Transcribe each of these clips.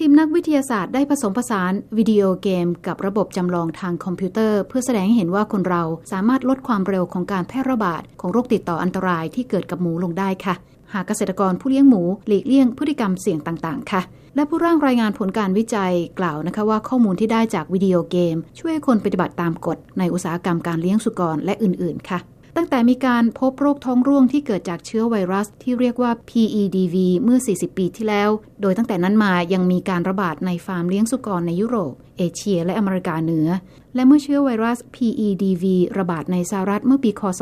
ทีมนักวิทยาศาสตร์ได้ผสมผสานวิดีโอเกม กับระบบจำลองทางคอมพิวเตอร์ เพื่อแสดงให้เห็นว่าคนเราสามารถลดความเร็วของการแพร่ระบาดของโรคติดต่ออันตรายที่เกิดกับหมูลงได้ค่ะ หากเกษตรกรผู้เลี้ยงหมูหลีกเลี่ยงพฤติกรรมเสี่ยงต่างๆ ค่ะ และผู้ร่างรายงานผลการวิจัยกล่าวนะคะว่าข้อมูลที่ได้จากวิดีโอเกม ช่วยให้คนปฏิบัติตามกฎในอุตสาหกรรมการเลี้ยงสุกรและอื่นๆ ค่ะ ตั้งแต่มีการพบโรคท้องร่วงที่เกิดจากเชื้อไวรัสที่เรียกว่า PEDV เมื่อ 40 ปีที่แล้ว โดยตั้งแต่นั้นมายังมีการระบาดในฟาร์มเลี้ยงสุกรในยุโรป เอเชีย และอเมริกาเหนือ และเมื่อเชื้อไวรัส PEDV ระบาดในสหรัฐเมื่อปี คศ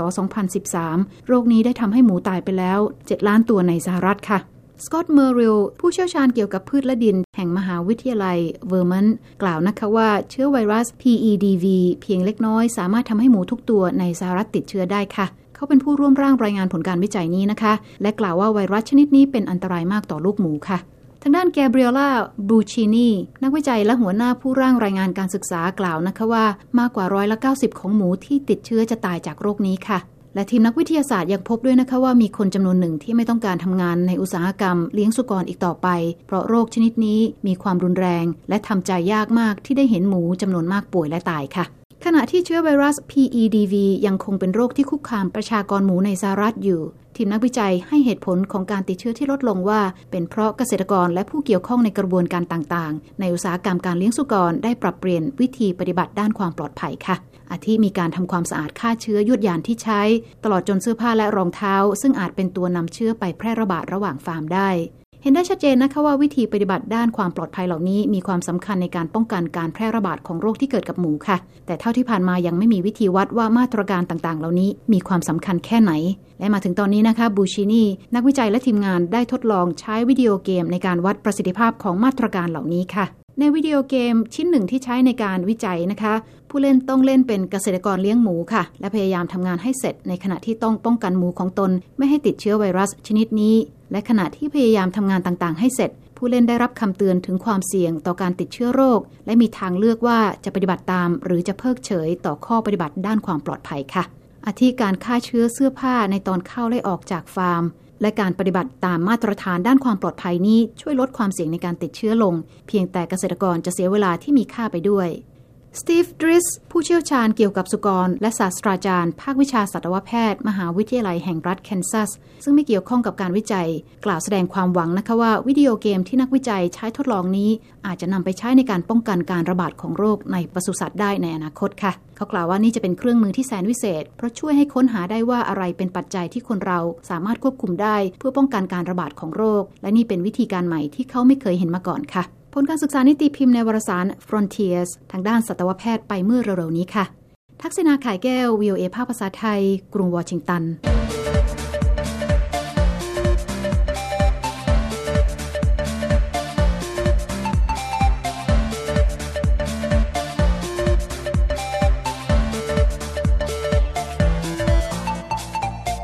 2013 โรคนี้ได้ทำให้หมูตายไปแล้ว 7 ล้านตัวในสหรัฐค่ะ สกอตเมอริลผู้เชี่ยวชาญเกี่ยวกับพืชและดิน แห่งมหาวิทยาลัยเวอร์มันกล่าวนะคะว่าเชื้อไวรัส PEDV เพียงเล็กน้อย สามารถทำให้หมูทุกตัวในสหรัฐติดเชื้อได้ค่ะเขาเป็นผู้ร่วมร่างรายงานผลการวิจัยนี้นะคะ และกล่าวว่าไวรัสชนิดนี้เป็นอันตรายมากต่อลูกหมูค่ะ ทางด้านแกเบรียล่าบูชินีนักวิจัยและหัวหน้าผู้ร่างรายงานการศึกษากล่าวนะคะว่า มากกว่าร้อยละ90 ของหมูที่ติดเชื้อจะตายจากโรคนี้ค่ะ และทีมนักวิทยาศาสตร์ยังพบด้วยนะคะว่ามีคนจำนวนหนึ่งที่ไม่ต้องการทำงานในอุตสาหกรรมเลี้ยงสุกรอีกต่อไป เพราะโรคชนิดนี้มีความรุนแรง และทำใจยากมากที่ได้เห็นหมูจำนวนมากป่วยและตายค่ะ ขณะที่เชื้อไวรัส PEDV ยังคงเป็นโรคที่คุกคามประชากรหมูในสหรัฐอยู่ ทีมนักวิจัยให้เหตุผลของการติดเชื้อที่ลดลงว่า เป็นเพราะเกษตรกรและผู้เกี่ยวข้องในกระบวนการต่างๆ ในอุตสาหกรรมการเลี้ยงสุกรได้ปรับเปลี่ยนวิธีปฏิบัติด้านความปลอดภัยค่ะอาทิมีการทำความสะอาดฆ่าเชื้อยวดยานที่ใช้ ตลอดจนเสื้อผ้าและรองเท้า ซึ่งอาจเป็นตัวนำเชื้อไปแพร่ระบาดระหว่างฟาร์มได้ เห็นได้ชัดเจนนะคะว่าวิธีปฏิบัติด้านความปลอดภัยเหล่านี้ มีความสำคัญในการป้องกันการแพร่ระบาดของโรคที่เกิดกับหมูค่ะ แต่เท่าที่ผ่านมายังไม่มีวิธีวัดว่ามาตรการต่างๆ เหล่านี้มีความสำคัญแค่ไหน และมาถึงตอนนี้นะคะบูชินีนักวิจัยและทีมงานได้ทดลองใช้วิดีโอเกมในการวัดประสิทธิภาพของมาตรการเหล่านี้ค่ะ ในวิดีโอเกมชิ้นหนึ่งที่ใช้ในการวิจัยนะคะ ผู้เล่นต้องเล่นเป็นเกษตรกรเลี้ยงหมูค่ะ และพยายามทำงานให้เสร็จ ในขณะที่ต้องป้องกันหมูของตน ไม่ให้ติดเชื้อไวรัสชนิดนี้ และขณะที่พยายามทำงานต่างๆ ให้เสร็จ ผู้เล่นได้รับคำเตือนถึงความเสี่ยงต่อการติดเชื้อโรค และมีทางเลือกว่าจะปฏิบัติตาม หรือจะเพิกเฉยต่อข้อปฏิบัติด้านความปลอดภัยค่ะอาทิการฆ่าเชื้อเสื้อผ้าในตอนเข้าและออกจากฟาร์ม และการปฏิบัติตามมาตรฐานด้านความปลอดภัยนี้ช่วยลดความเสี่ยงในการติดเชื้อลง เพียงแต่เกษตรกรจะเสียเวลาที่มีค่าไปด้วย สตีฟดริสผู้เชี่ยวชาญเกี่ยวกับสุกร และศาสตราจารย์ ภาควิชาสัตวแพทย์ มหาวิทยาลัยแห่งรัฐแคนซัส ซึ่งไม่เกี่ยวข้องกับการวิจัย กล่าวแสดงความหวังนะคะว่าวิดีโอเกมที่นักวิจัยใช้ทดลองนี้ อาจจะนำไปใช้ในการป้องกันการระบาดของโรคในปศุสัตว์ได้ในอนาคตค่ะ เขากล่าวว่านี่จะเป็นเครื่องมือที่แสนวิเศษ เพราะช่วยให้ค้นหาได้ว่าอะไรเป็นปัจจัยที่คนเราสามารถควบคุมได้ เพื่อป้องกันการระบาดของโรค และนี่เป็นวิธีการใหม่ที่เขาไม่เคยเห็นมาก่อนค่ะ ผลการศึกษานิติพิมพ์ในวารสาร Frontiers ทางด้านสัตวแพทย์ไปเมื่อเร็วๆนี้ค่ะ ทักษณาขายแก้ว VOA ภาคภาษาไทย กรุงวอชิงตัน